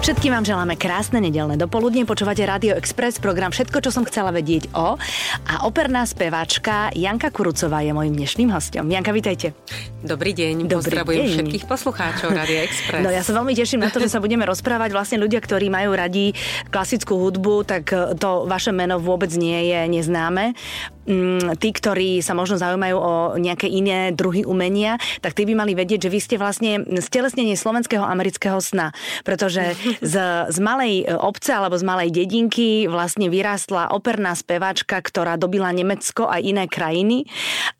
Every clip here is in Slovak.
Všetkým vám želáme krásne nedelné dopoludne. Počúvate Radio Express, program Všetko, čo som chcela vedieť o. A operná speváčka Janka Kurucová je mojím dnešným hostom. Janka, vítajte. Dobrý deň, Dobrý pozdravujem deň. všetkých poslucháčov Radio Express. No ja sa veľmi teším na to, že sa budeme rozprávať. Vlastne ľudia, ktorí majú radi klasickú hudbu, tak to vaše meno vôbec nie je neznáme. Mm, tí, ktorí sa možno zaujímajú o nejaké iné druhy umenia, tak tí by mali vedieť, že vy ste vlastne stelesnenie slovenského amerického sna. Pretože z, z malej obce alebo z malej dedinky vlastne vyrástla operná speváčka, ktorá dobila Nemecko a iné krajiny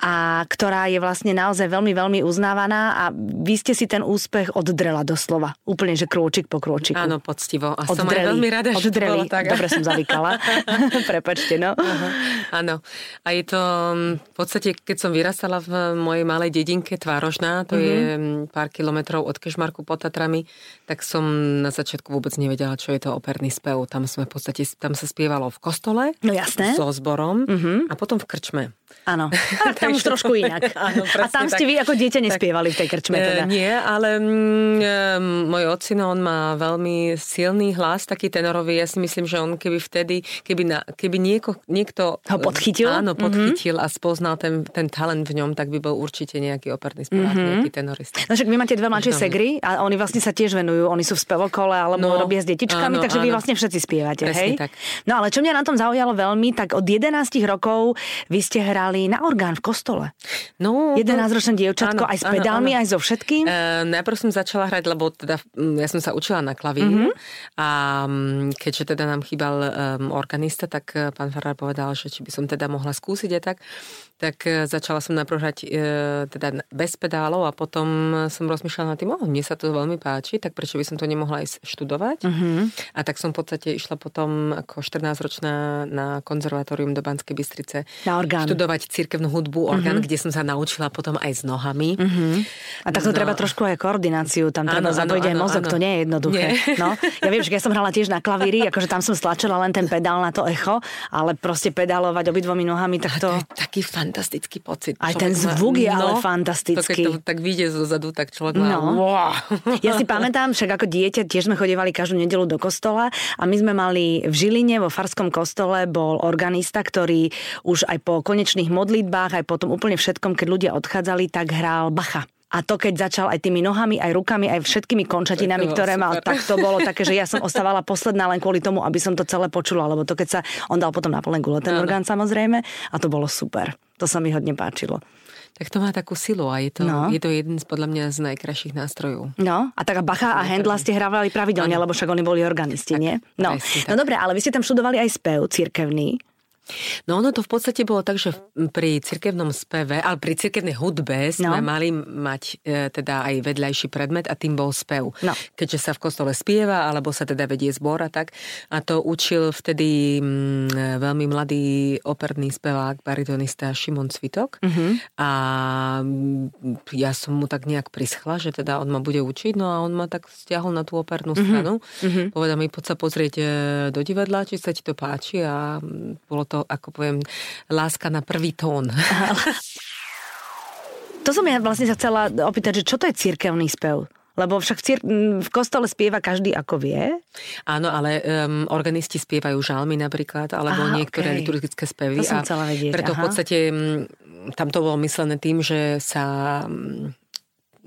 a ktorá je vlastne naozaj veľmi, veľmi uznávaná a vy ste si ten úspech oddrela doslova. Úplne, že krôčik po krôčiku. Áno, poctivo. A oddreli, som aj veľmi rada, že to bolo tak. Dobre som zavykala. Prepačte, no. Áno. A je to mm, v podstate, keď som vyrastala v mojej malej dedinke Tvárožná, to mm-hmm. je mm, pár kilometrov od Kešmarku pod Tatrami, tak som na začiatku vôbec nevedela, čo je to operný spev. Tam sme v podstate, tam sa spievalo v kostole. No jasné. So zborom mm-hmm. a potom v krčme. Áno, a tam už trošku inak. Áno, a tam ste tak. vy ako dieťa nespievali v tej krčme teda? E, nie, ale mm, e, môj ocino, on má veľmi silný hlas, taký tenorový. Ja si myslím, že on keby vtedy, keby, na, keby nieko, niekto... Ho podchytil? Áno, mhm. podchytil mm-hmm. a spoznal ten, ten talent v ňom, tak by bol určite nejaký operný spevák, mm-hmm. nejaký tenorista. No však vy máte dve mladšie segry a oni vlastne sa tiež venujú. Oni sú v spevokole alebo no, robia s detičkami, áno, takže áno. vy vlastne všetci spievate, Presne hej? Tak. No ale čo mňa na tom zaujalo veľmi, tak od 11 rokov vy ste hrali na orgán v kostole. No, 11-ročné dievčatko, áno, aj s pedálmi, áno, áno. aj so všetkým? E, najprv som začala hrať, lebo teda ja som sa učila na klavír mm-hmm. a keďže teda nám chýbal um, organista, tak e, pán Farár povedal, že či by som teda mohla skúsiť aj tak tak e, začala som najprv hrať e, teda bez pedálov a potom som rozmýšľala nad tým, oh, mne sa to veľmi páči, tak prečo by som to nemohla ísť študovať. Uh-huh. A tak som v podstate išla potom ako 14-ročná na konzervatórium do Banskej Bystrice na orgán. študovať cirkevnú hudbu, orgán, uh-huh. kde som sa naučila potom aj s nohami. Uh-huh. A takto no. treba trošku aj koordináciu, tam treba zapojiť aj mozog, áno. to nie je jednoduché. Nie. No, ja viem, že ja som hrala tiež na klavíri, akože tam som stlačila len ten pedál na to echo, ale proste pedálovať obidvomi nohami, tak to... to je taký fantastický pocit. Aj ten zvuk má, je no, ale fantastický. To, keď to tak vyjde zo zadu, tak človek má... No. Wow. Ja si pamätám, však ako dieťa tiež sme chodívali každú nedelu do kostola a my sme mali v Žiline vo Farskom kostole bol organista, ktorý už aj po konečných modlitbách, aj po tom úplne všetkom, keď ľudia odchádzali, tak hral Bacha. A to, keď začal aj tými nohami, aj rukami, aj všetkými končatinami, ktoré mal, tak to bolo také, že ja som ostávala posledná len kvôli tomu, aby som to celé počula, lebo to keď sa, on dal potom na plné gule ten orgán samozrejme a to bolo super. To sa mi hodne páčilo. Tak to má takú silu a je to, no. je to jeden z, podľa mňa z najkrajších nástrojov. No, a tak Bacha a Hendla ste hrávali pravidelne, ano. lebo však oni boli organisti, tak, nie? No. no dobre, ale vy ste tam študovali aj spev cirkevný. No ono to v podstate bolo tak, že pri cirkevnom speve, ale pri cirkevnej hudbe sme no. mali mať e, teda aj vedľajší predmet a tým bol spev. No. Keďže sa v kostole spieva, alebo sa teda vedie zbor a tak. A to učil vtedy m, veľmi mladý operný spevák, baritonista Šimon Cvitok. Uh-huh. A ja som mu tak nejak prischla, že teda on ma bude učiť, no a on ma tak stiahol na tú opernú uh-huh. stranu. Uh-huh. Povedal mi, poď sa pozrieť e, do divadla, či sa ti to páči a bolo to to, ako poviem, láska na prvý tón. to som ja vlastne sa chcela opýtať, že čo to je cirkevný spev? Lebo však v, cír- v kostole spieva každý ako vie. Áno, ale um, organisti spievajú žalmy napríklad, alebo Aha, niektoré okay. liturgické spevy. To som chcela vedieť. Preto Aha. v podstate tam to bolo myslené tým, že sa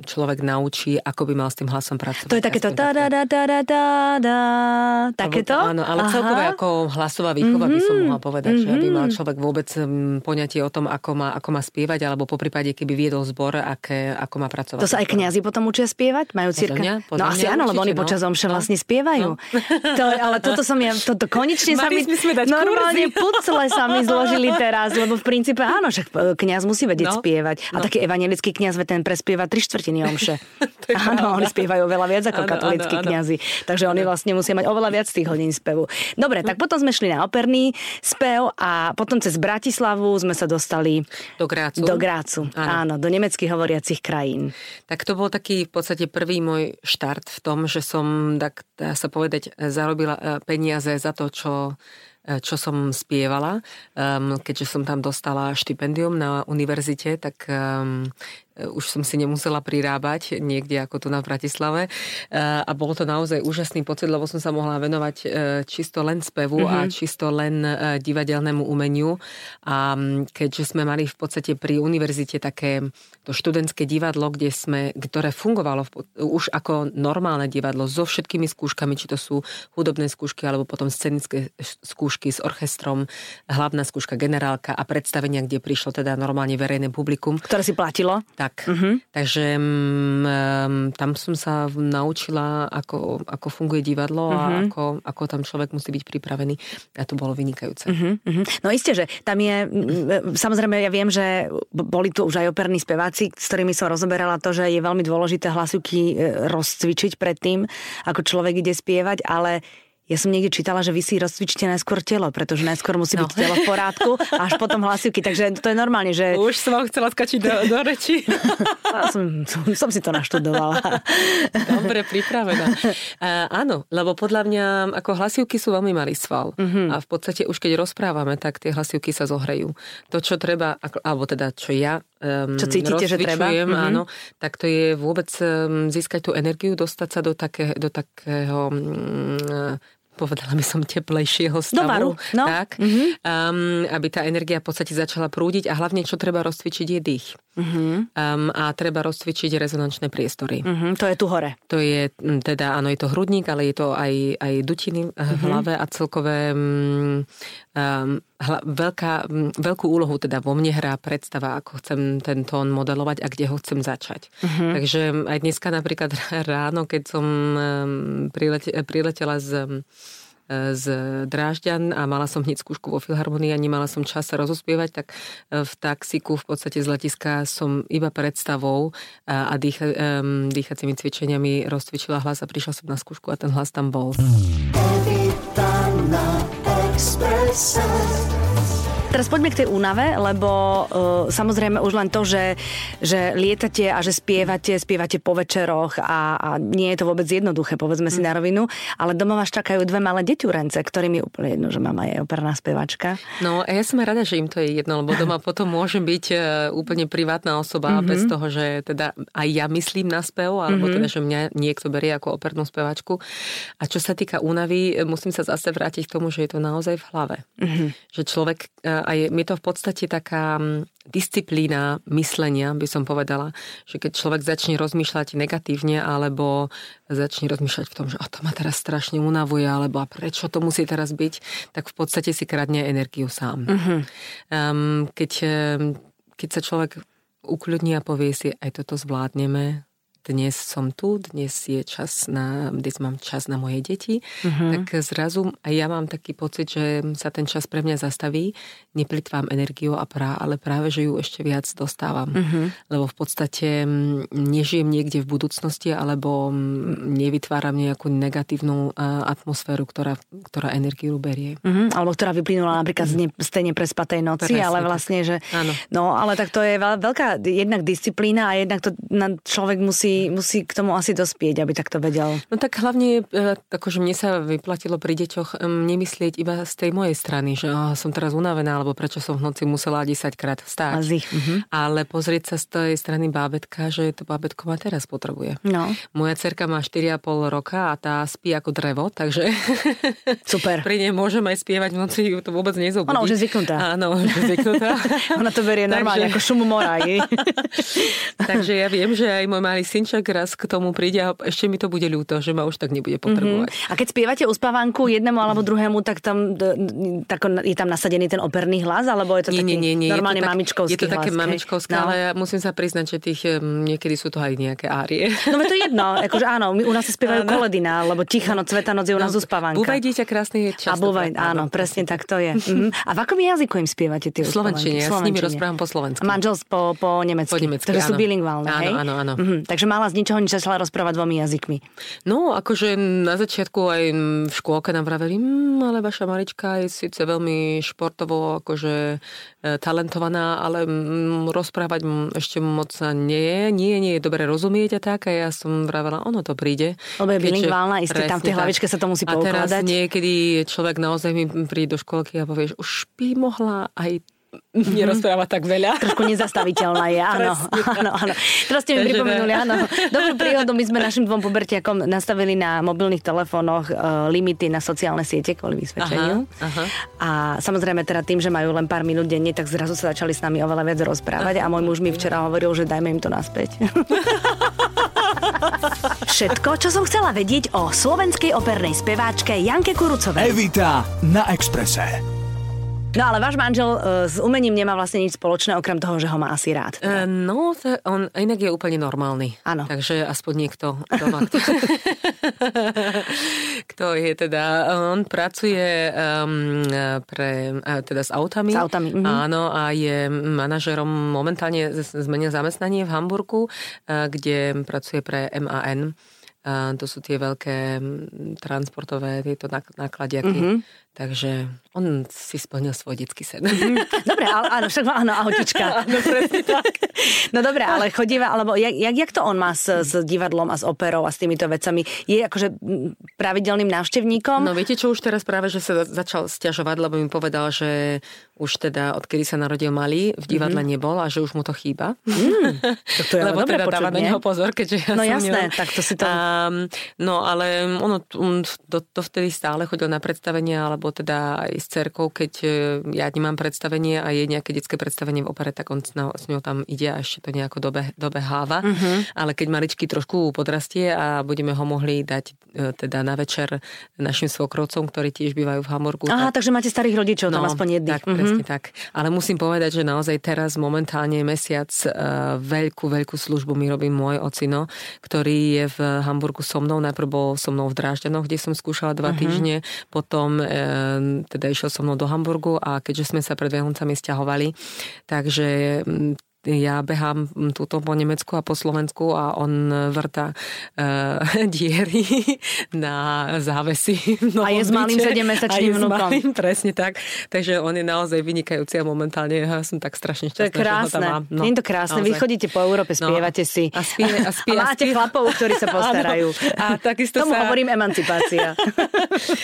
človek naučí, ako by mal s tým hlasom pracovať. To je takéto da da da da da da da takéto? Áno, ale Aha. celkové ako hlasová výchova mm-hmm. by som mhm. mohla povedať, mm-hmm. že aby mal mhm. človek vôbec mm, poňatie o tom, ako má, ako má spievať, alebo po prípade, keby viedol zbor, aké, ako má pracovať. To sa aj kňazi potom učia spievať? Majú cirka? Mňa, no asi áno, lebo oni no. počas omše no. vlastne spievajú. No. To, ale toto som ja, toto konečne sa mi... Normálne pucle sa mi zložili teraz, lebo v princípe áno, však e, kňaz musí vedieť no. spievať. A no. taký evangelický kňaz ten prespieva tri štvrtiny štvrtiny omše. áno, oni spievajú oveľa viac ako katolícky kňazi. Takže oni vlastne musia mať oveľa viac tých hodín spevu. Dobre, tak potom sme šli na operný spev a potom cez Bratislavu sme sa dostali do Grácu. Do Grácu, áno, áno do nemecky hovoriacich krajín. Tak to bol taký v podstate prvý môj štart v tom, že som, tak dá sa povedať, zarobila eh, peniaze za to, čo E, čo som spievala. Um, keďže som tam dostala štipendium na univerzite, tak um, už som si nemusela prirábať niekde ako tu na Bratislave. A bolo to naozaj úžasný pocit, lebo som sa mohla venovať čisto len spevu mm-hmm. a mhm. čisto len divadelnému umeniu. A keďže sme mali v podstate pri univerzite také to študentské divadlo, kde sme, ktoré fungovalo už ako normálne divadlo so všetkými skúškami, či to sú hudobné skúšky alebo potom scenické skúšky s orchestrom, hlavná skúška generálka a predstavenia, kde prišlo teda normálne verejné publikum. Ktoré si platilo? Tak. Uh-huh. Takže um, tam som sa naučila, ako, ako funguje divadlo uh-huh. a mhm. ako, ako tam človek musí byť pripravený. A to bolo vynikajúce. Uh-huh. Uh-huh. No isté, že tam je, samozrejme ja viem, že boli tu už aj operní speváci, s ktorými som rozoberala to, že je veľmi dôležité hlasivky e, rozcvičiť predtým, ako človek ide spievať, ale ja som niekde čítala, že vy si rozcvičíte najskôr telo, pretože najskôr musí no. byť telo v porádku, až potom hlasivky. Takže to je normálne, že... Už som vám chcela skačiť do, do reči. som, som, som si to naštudovala. Dobre, pripravená. Uh, áno, lebo podľa mňa ako hlasivky sú veľmi malý sval. Uh-huh. A v podstate už keď rozprávame, tak tie hlasivky sa zohrejú. To, čo treba, alebo teda čo ja um, čo cítite, že treba? Uh-huh. áno, tak to je vôbec um, získať tú energiu, dostať sa do, také, do takého um, povedala by som, teplejšieho stavu. Do varu, no. Tak, mm-hmm. um, aby tá energia v podstate začala prúdiť a hlavne, čo treba rozcvičiť, je dých. Mm-hmm. Um, a treba rozcvičiť rezonančné priestory. Mm-hmm, to je tu hore. To je teda, áno, je to hrudník, ale je to aj, aj dutiny mm-hmm. v hlave a celkové um, hla, veľká, veľkú úlohu teda vo mne hrá predstava, ako chcem ten tón modelovať a kde ho chcem začať. Mm-hmm. Takže aj dneska napríklad ráno, keď som priletela z z Drážďan a mala som hneď skúšku vo Filharmonii a nemala som čas sa rozospievať, tak e, v taxiku v podstate z letiska som iba predstavou a dýcha, um, dýchacími cvičeniami rozcvičila hlas a prišla som na skúšku a ten hlas tam bol. Evita na Teraz poďme k tej únave, lebo uh, samozrejme už len to, že, že lietate a že spievate, spievate po večeroch a, a nie je to vôbec jednoduché, povedzme si mm. na rovinu, ale doma vás čakajú dve malé deťurence, ktorým je úplne jedno, že mama je operná spevačka. No a ja som rada, že im to je jedno, lebo doma potom môžem byť uh, úplne privátna osoba mm-hmm. bez toho, že teda aj ja myslím na spev, alebo mm-hmm. teda, že mňa niekto berie ako opernú spevačku. A čo sa týka únavy, musím sa zase vrátiť k tomu, že je to naozaj v hlave. Mm-hmm. Že človek uh, a je, je to v podstate taká mm, disciplína myslenia, by som povedala, že keď človek začne rozmýšľať negatívne alebo začne rozmýšľať v tom, že oh, to ma teraz strašne unavuje, alebo a prečo to musí teraz byť, tak v podstate si kradne energiu sám. Uh-huh. Um, keď, keď sa človek ukľudní a povie si, aj toto zvládneme, dnes som tu, dnes je čas na, dnes mám čas na moje deti, uh-huh. tak zrazu aj ja mám taký pocit, že sa ten čas pre mňa zastaví, neplitvám energiu a prá, ale práve, že ju ešte viac dostávam. Uh-huh. Lebo v podstate nežijem niekde v budúcnosti alebo nevytváram nejakú negatívnu atmosféru, ktorá, ktorá energiu berie. Uh-huh. Alebo ktorá vyplynula napríklad uh-huh. z tej neprespatej noci, Presne, ale vlastne, že... Áno. No, ale tak to je veľká jednak disciplína a jednak to človek musí musí, k tomu asi dospieť, aby takto vedel. No tak hlavne, e, akože mne sa vyplatilo pri deťoch nemyslieť iba z tej mojej strany, že oh, som teraz unavená, alebo prečo som v noci musela 10 krát vstať. Uh-huh. Ale pozrieť sa z tej strany bábetka, že to bábetko ma teraz potrebuje. No. Moja cerka má 4,5 roka a tá spí ako drevo, takže Super. pri nej môžem aj spievať v noci, to vôbec nezobudí. Ona už je zvyknutá. Áno, už je zvyknutá. Ona to berie normálne takže... ako šumu mora. takže ja viem, že aj môj malý syn však raz k tomu príde a ešte mi to bude ľúto, že ma už tak nebude potrebovať. Mm-hmm. A keď spievate uspávanku jednému alebo druhému, tak tam tak je tam nasadený ten operný hlas, alebo je to nie, taký nie, nie, nie. normálne je to tak, mamičkovský Je to také hlas, mamičkovské, no. ale ja musím sa priznať, že tých niekedy sú to aj nejaké árie. No to je jedno, akože áno, my, u nás sa spievajú no. koledina, lebo Tichanoc, Cvetanoc je u nás no, uspávanka. Búvaj dieťa krásny je často. A búvaj, áno, presne tak to je. Mm-hmm. A v akom jazyku im spievate tie slovenčine, ja s nimi rozprávam po slovensku. Manžel po, po nemecky. Po nemecky, Takže sú bilingválne, hej? Áno, áno, áno. Mm-hmm. Takže mala z ničoho nič začala rozprávať dvomi jazykmi. No, akože na začiatku aj v škôlke nám vraveli, mmm, ale vaša Marička je síce veľmi športovo akože e, talentovaná, ale mm, rozprávať ešte moc nie je. Nie, nie je dobre rozumieť a tak. A ja som vravela, ono to príde. Lebo je bilingválna, isté tam v tej hlavičke sa to musí poukladať. A teraz niekedy človek naozaj mi príde do školky a povie, že už by mohla aj mm-hmm. nerozpráva tak veľa. Trošku nezastaviteľná je, áno. áno, áno. Teraz ste mi pripomenuli, áno. Dobrú príhodu, my sme našim dvom pubertiakom nastavili na mobilných telefónoch uh, limity na sociálne siete kvôli vysvedčeniu. Aha, aha. A samozrejme teda tým, že majú len pár minút denne, tak zrazu sa začali s nami oveľa viac rozprávať a môj muž mi včera hovoril, že dajme im to naspäť. Všetko, čo som chcela vedieť o slovenskej opernej speváčke Janke Kurucovej. Evita na Exprese. No ale váš manžel uh, s umením nemá vlastne nič spoločné, okrem toho, že ho má asi rád. Uh, no, to, on inak je úplne normálny. Áno. Takže aspoň niekto doma, kto, kto je teda, on pracuje um, pre, teda s autami. S autami. Mhm. Áno, a je manažerom momentálne zmenil zamestnanie v Hamburgu, uh, kde pracuje pre MAN. Uh, to sú tie veľké transportové tieto nákladiaky. Mm-hmm. Takže on si splnil svoj detský sen. Mm, dobre, ale, áno, však áno, ahodička. áno, tak. No dobre, ale chodíva, alebo jak, jak, jak to on má s, s divadlom a s operou a s týmito vecami? Je akože pravidelným návštevníkom? No viete čo, už teraz práve, že sa začal stiažovať, lebo mi povedal, že už teda, odkedy sa narodil malý, v divadle mm-hmm. nebol a že už mu to chýba. Mm, to je lebo teda dáva na neho pozor, keďže ja No jasné, ňou... tak to si to... Um, no ale ono to, to vtedy stále chodil na predstavenia alebo alebo teda aj s cerkou, keď e, ja nemám predstavenie a je nejaké detské predstavenie v opere, tak on s ňou tam ide a ešte to nejako dobe, dobeháva. Uh-huh. Ale keď maličky trošku podrastie a budeme ho mohli dať e, teda na večer našim svokrovcom, ktorí tiež bývajú v Hamburgu. Aha, tak... takže máte starých rodičov no, tam aspoň jedných. Tak, uh-huh. presne tak. Ale musím povedať, že naozaj teraz momentálne mesiac uh, veľkú, veľkú službu mi robí môj ocino, ktorý je v Hamburgu so mnou. Najprv bol so mnou v Drážďanoch, kde som skúšala dva uh-huh. týždne, potom Ehm, teda išiel so mnou do Hamburgu a keďže sme sa pred Vianoncami stiahovali, takže ja behám túto po Nemecku a po Slovensku a on vrta uh, diery na závesy. A je s malým 7-mesačným vnúkom. presne tak. Takže on je naozaj vynikajúci a momentálne ja som tak strašne šťastná, To je krásne. Tam mám. No, je to krásne. Naozaj. Vy chodíte po Európe, no. spievate no, si. A, spie, a, spie, a máte spie... chlapov, ktorí sa postarajú. a takisto Tomu sa... hovorím emancipácia.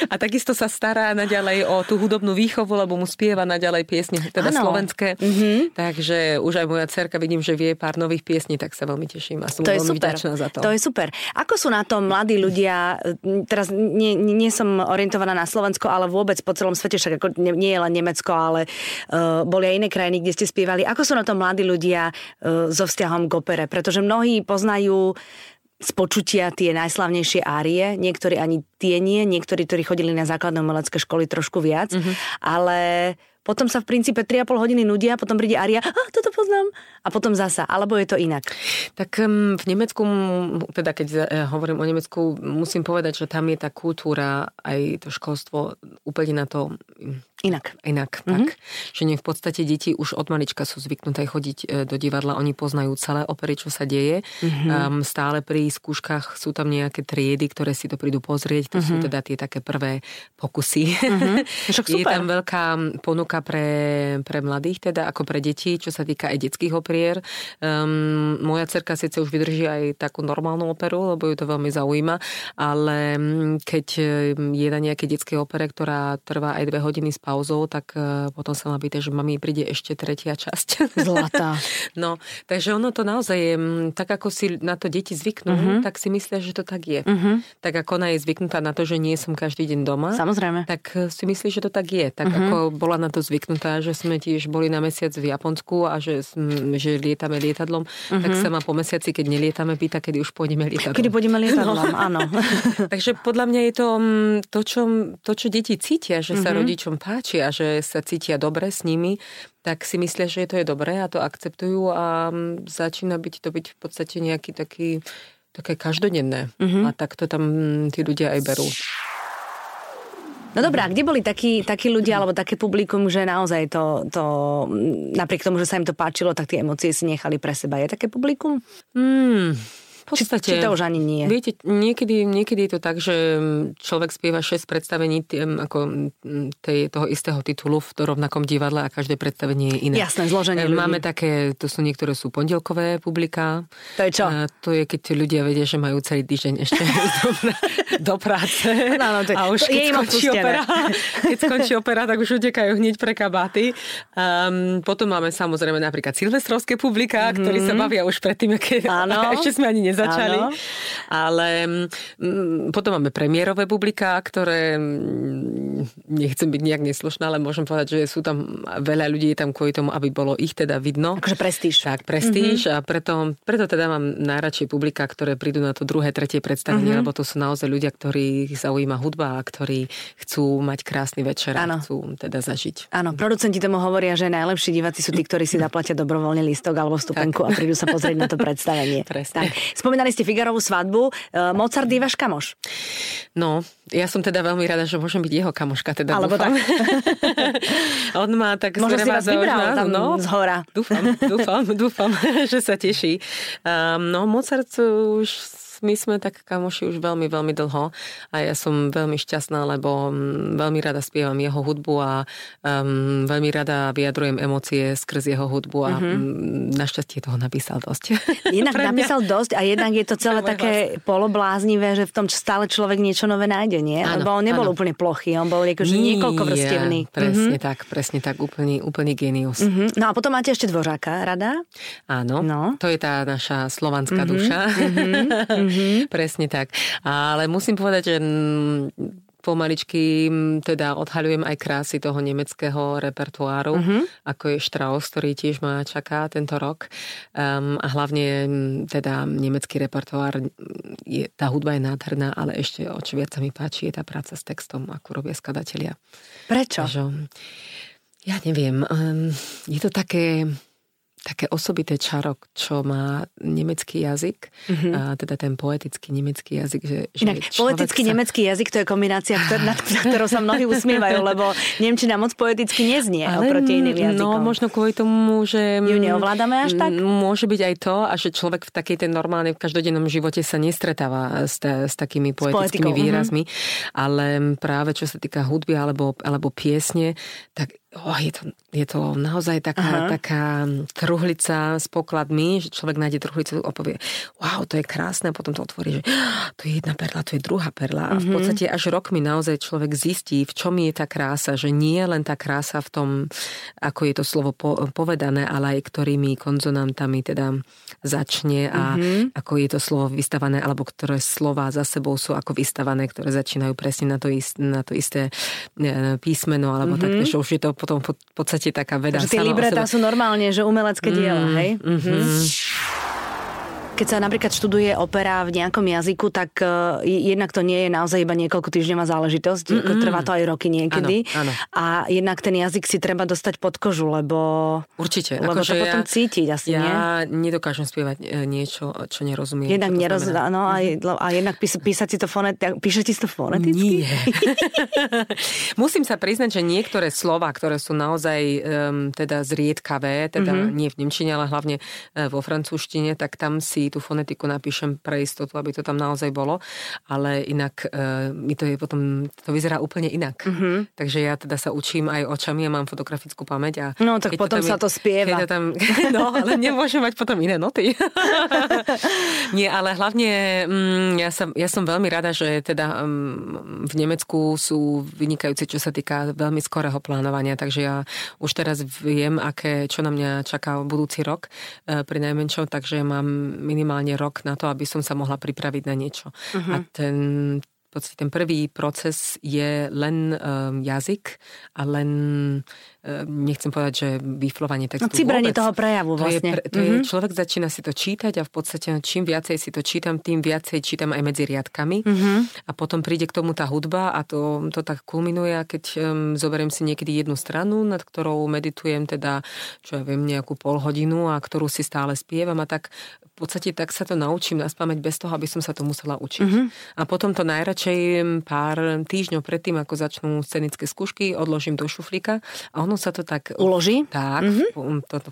a takisto sa stará naďalej o tú hudobnú výchovu, lebo mu spieva naďalej piesne, teda ano. slovenské. Mm-hmm. Takže už aj moja cerka vidím, že vie pár nových piesní, tak sa veľmi teším a som to veľmi super. vďačná za to. To je super. Ako sú na tom mladí ľudia, teraz nie, nie som orientovaná na Slovensko, ale vôbec po celom svete, však ako nie, nie je len Nemecko, ale uh, boli aj iné krajiny, kde ste spievali. Ako sú na tom mladí ľudia uh, so vzťahom k opere? Pretože mnohí poznajú z počutia tie najslavnejšie árie, niektorí ani tie nie, niektorí, ktorí chodili na základné umelecké školy trošku viac, mm-hmm. ale potom sa v princípe 3,5 hodiny nudia, potom príde Aria, a toto poznám, a potom zasa, alebo je to inak? Tak v Nemecku, teda keď e, hovorím o Nemecku, musím povedať, že tam je tá kultúra, aj to školstvo úplne na to Inak. Inak, mm-hmm. tak. Že nie v podstate deti už od malička sú zvyknuté chodiť e, do divadla, oni poznajú celé opery, čo sa deje. Mm-hmm. Um, stále pri skúškach sú tam nejaké triedy, ktoré si to prídu pozrieť. To mm-hmm. sú teda tie také prvé pokusy. Mm-hmm. Je tam veľká ponuka pre, pre mladých, teda ako pre deti, čo sa týka aj detských oprier. Um, moja cerka síce už vydrží aj takú normálnu operu, lebo ju to veľmi zaujíma, ale keď je na nejaké detské opere, ktorá trvá aj dve hodiny spá pauzou, tak e, potom sa ma pýta, že mami príde ešte tretia časť. Zlatá. no, takže ono to naozaj je, tak ako si na to deti zvyknú, uh-huh. tak si myslia, že to tak je. Uh-huh. Tak ako ona je zvyknutá na to, že nie som každý deň doma. Samozrejme. Tak e, si myslí, že to tak je. Tak uh-huh. ako bola na to zvyknutá, že sme tiež boli na mesiac v Japonsku a že, že lietame lietadlom, uh-huh. tak sa ma po mesiaci, keď nelietame, pýta, kedy už pôjdeme lietadlom. Kedy pôjdeme lietadlom, no. áno. takže podľa mňa je to to, čo, to, čo deti cítia, že sa uh-huh. rodičom páči páči a že sa cítia dobre s nimi, tak si myslia, že to je dobré a to akceptujú a mm, začína byť to byť v podstate nejaký taký také každodenné. Mm-hmm. A tak to tam mm, tí ľudia aj berú. No dobrá, kde boli takí, takí ľudia alebo také publikum, že naozaj to, to, mm, napriek tomu, že sa im to páčilo, tak tie emócie si nechali pre seba. Je také publikum? Hmm, podstate... Či, či to už ani nie? Viete, niekedy, niekedy je to tak, že človek spieva 6 predstavení tým, ako tej, toho istého titulu v rovnakom divadle a každé predstavenie je iné. Jasné, zloženie ľudí. Máme také, to sú niektoré sú pondelkové publika. To je čo? A to je, keď ľudia vedia, že majú celý týždeň ešte do, práce. No, no, to, a už to keď skončí opera, keď skončí opera, tak už utekajú hneď pre kabáty. Um, potom máme samozrejme napríklad silvestrovské publika, mm-hmm. ktorí sa bavia už predtým, keď ešte sme ani nezačali. Áno. Ale m, potom máme premiérové publika, ktoré m, nechcem byť nejak neslušná, ale môžem povedať, že sú tam veľa ľudí je tam kvôli tomu, aby bolo ich teda vidno. Akože prestíž. Tak, prestíž mm-hmm. a preto, preto teda mám najradšej publika, ktoré prídu na to druhé, tretie predstavenie, mm-hmm. lebo to sú naozaj ľudia, ktorí zaujíma hudba a ktorí chcú mať krásny večer a chcú teda zažiť. Áno, producenti tomu hovoria, že najlepší diváci sú tí, ktorí si zaplatia dobrovoľne listok alebo stupenku tak. a prídu sa pozrieť na to predstavenie. Presne. Tak. Spomínali ste Figarovú svadbu. E, Mozart je váš kamoš? No, ja som teda veľmi rada, že môžem byť jeho kamoška. Teda Alebo dúfam. tak. On má tak Možno si vás vybral tam no, z hora. Dúfam, dúfam, dúfam, že sa teší. Um, no, Mozart už my sme tak kamoši už veľmi, veľmi dlho a ja som veľmi šťastná, lebo mm, veľmi rada spievam jeho hudbu a um, veľmi rada vyjadrujem emócie skrz jeho hudbu a mm-hmm. našťastie toho napísal dosť. Jednak napísal dosť a jednak je to celé také vlast. polobláznivé, že v tom stále človek niečo nové nájde, nie? Áno, lebo on nebol áno. úplne plochý, on bol akože niekoľko vrstevný. Presne mm-hmm. tak, presne tak, úplný, úplný genius. Mm-hmm. No a potom máte ešte dvořáka, rada? Áno, no. to je tá naša slovanská mm-hmm. duša. Mm-hmm. Mm-hmm. Presne tak. Ale musím povedať, že pomaličky teda odhaľujem aj krásy toho nemeckého repertoáru, mm-hmm. ako je Strauss, ktorý tiež ma čaká tento rok. Um, a hlavne teda nemecký repertoár, je, tá hudba je nádherná, ale ešte o čo viac sa mi páči je tá práca s textom, ako robia skladatelia. Prečo? Takže, ja neviem, um, je to také také osobité čarok, čo má nemecký jazyk, mm-hmm. a teda ten poetický nemecký jazyk. Že, že Inak, poetický sa... nemecký jazyk to je kombinácia, ktor- nad ktorou sa mnohí usmievajú, lebo Nemčina moc poeticky neznie Ale, oproti iným jazykom. No, možno kvôli tomu, že... Ju neovládame až tak? Môže byť aj to, a že človek v takej tej normálnej, v každodennom živote sa nestretáva s, ta, s takými poetickými s výrazmi, mm-hmm. ale práve čo sa týka hudby alebo, alebo piesne, tak oh, je, to, je to naozaj taká, taká truhlica s pokladmi, že človek nájde truhlicu a povie, wow, to je krásne a potom to otvorí, že to je jedna perla, to je druhá perla. A v mhm. podstate až rokmi naozaj človek zistí, v čom je tá krása, že nie je len tá krása v tom, ako je to slovo povedané, ale aj ktorými konzonantami teda začne a mm-hmm. ako je to slovo vystavané, alebo ktoré slova za sebou sú ako vystavané, ktoré začínajú presne na to, ist, na to isté e, písmeno, alebo mm-hmm. tak, že už je to potom v podstate taká veda. Že tie libretá sú normálne, že umelecké mm, diela, hej? Mm-hmm. Keď sa napríklad študuje opera v nejakom jazyku, tak uh, jednak to nie je naozaj iba niekoľko týždňová záležitosť, mm-hmm. trvá to aj roky niekedy. Áno, áno. A jednak ten jazyk si treba dostať pod kožu, lebo... Určite. Lebo ako, to potom ja, cítiť asi, ja nie? Nedokážem spievať e, niečo, čo nerozumiem. Jednak neroz... No, a, mhm. a jednak pís, písať si to foneticky. Píšete si to foneticky? Nie. Musím sa priznať, že niektoré slova, ktoré sú naozaj um, teda zriedkavé, teda mm-hmm. nie v Nemčine, ale hlavne uh, vo francúzštine, tak tam si tú fonetiku napíšem pre istotu, aby to tam naozaj bolo, ale inak e, mi to je potom, to vyzerá úplne inak. Mm-hmm. Takže ja teda sa učím aj očami a mám fotografickú pamäť. A no tak potom to tam, sa to spieva. To tam, no, ale nemôžem mať potom iné noty. Nie, ale hlavne mm, ja, som, ja som veľmi rada, že teda mm, v Nemecku sú vynikajúci, čo sa týka veľmi skorého plánovania, takže ja už teraz viem, aké, čo na mňa čaká budúci rok e, pri najmenšom, takže mám minimálne rok na to, aby som sa mohla pripraviť na niečo. Uh-huh. A ten podstate ten prvý proces je len um, jazyk a len, nechcem povedať, že vyflovanie textu. No, cibranie toho prejavu to vlastne. Je, to mm-hmm. je, mhm. človek začína si to čítať a v podstate čím viacej si to čítam, tým viacej čítam aj medzi riadkami mm-hmm. a potom príde k tomu tá hudba a to, to tak kulminuje, keď um, zoberiem si niekedy jednu stranu, nad ktorou meditujem teda, čo ja viem, nejakú pol hodinu a ktorú si stále spievam a tak v podstate tak sa to naučím na spameť bez toho, aby som sa to musela učiť. Mm-hmm. A potom to najradšej pár týždňov predtým, ako začnú scenické skúšky, odložím do šuflíka a ono ono sa to tak... Uloží? Tak, mm-hmm. to, to,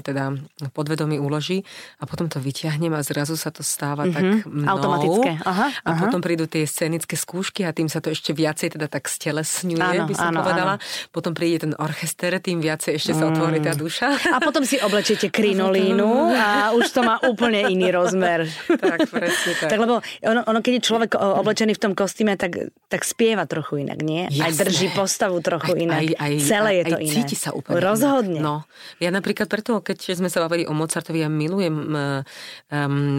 teda podvedomí uloží a potom to vyťahnem a zrazu sa to stáva mm-hmm. tak mnou. Automatické. Aha, a aha. potom prídu tie scenické skúšky a tým sa to ešte viacej teda tak stelesňuje, áno, by som áno, povedala. Áno. Potom príde ten orchester, tým viacej ešte sa otvorí tá duša. A potom si oblečete krinolínu a už to má úplne iný rozmer. tak, presne tak. tak lebo ono, ono, keď je človek oblečený v tom kostýme, tak, tak spieva trochu inak, nie? Jasné. Aj drží postavu trochu inak. Aj, aj, Celé je to aj, iné. cíti sa úplne Rozhodne. Inak. No. Ja napríklad preto, keď sme sa bavili o Mozartovi, ja milujem um,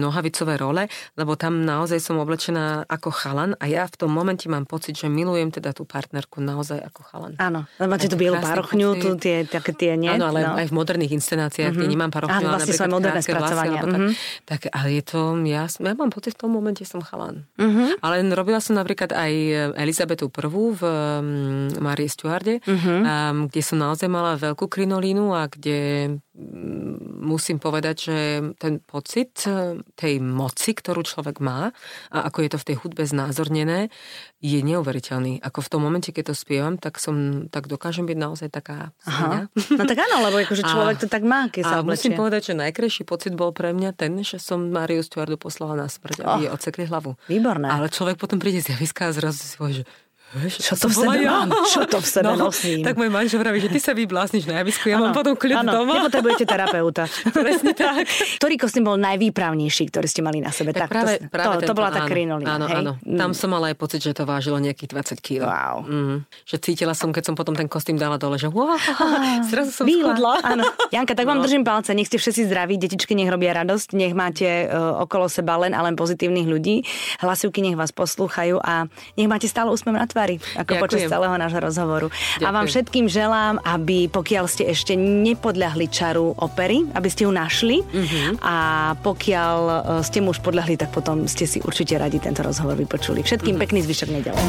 nohavicové role, lebo tam naozaj som oblečená ako chalan a ja v tom momente mám pocit, že milujem teda tú partnerku naozaj ako chalan. Áno, máte tú bielu parochňu, tu tie, také tie, nie? Áno, ale no. aj v moderných inscenáciách, mm-hmm. kde nemám parochňu, Áno, vlastne svoje moderné spracovania. Mm-hmm. Tak, tak, ale je to, ja, ja mám pocit, v tom momente som chalan. Mm-hmm. Ale robila som napríklad aj Elizabetu I v um, Marie Stuarde, mm-hmm. um, kde som naozaj mala veľkú krinolínu a kde musím povedať, že ten pocit e, tej moci, ktorú človek má a ako je to v tej hudbe znázornené, je neuveriteľný. Ako v tom momente, keď to spievam, tak som, tak dokážem byť naozaj taká Aha. No tak áno, lebo akože človek a, to tak má, keď sa oblečie. musím povedať, že najkrajší pocit bol pre mňa ten, že som Mariu Stuardu poslala na smrť, aby oh, jej odsekli hlavu. Výborné. Ale človek potom príde z javiska a zrazu si povie, že čo to v sebe mám? Čo to v sebe no, nosím? Tak môj manžel vraví, že ty sa vyblásniš na javisku, ja ano, mám potom kľud ano, doma. nepotrebujete terapeuta. Presne tak. Ktorý kostým bol najvýpravnejší, ktorý ste mali na sebe? Tak, tak práve, to, práve to, to bola tá krinolina. Áno, hej? áno. Mm. Tam som mala aj pocit, že to vážilo nejakých 20 kg. Wow. Mm. Že cítila som, keď som potom ten kostým dala dole, že wow, zrazu som Výhodla. Áno. Janka, tak vám no. držím palce, nech ste všetci zdraví, detičky nech robia radosť, nech máte uh, okolo seba len a len pozitívnych ľudí, hlasivky nech vás poslúchajú a nech máte stále úsmev na tvári, ako počas celého nášho rozhovoru. Ďakujem. A vám všetkým želám, aby pokiaľ ste ešte nepodľahli čaru opery, aby ste ju našli mm-hmm. a pokiaľ e, ste mu už podľahli, tak potom ste si určite radi tento rozhovor vypočuli. Všetkým mm-hmm. pekný zvyšok nedele.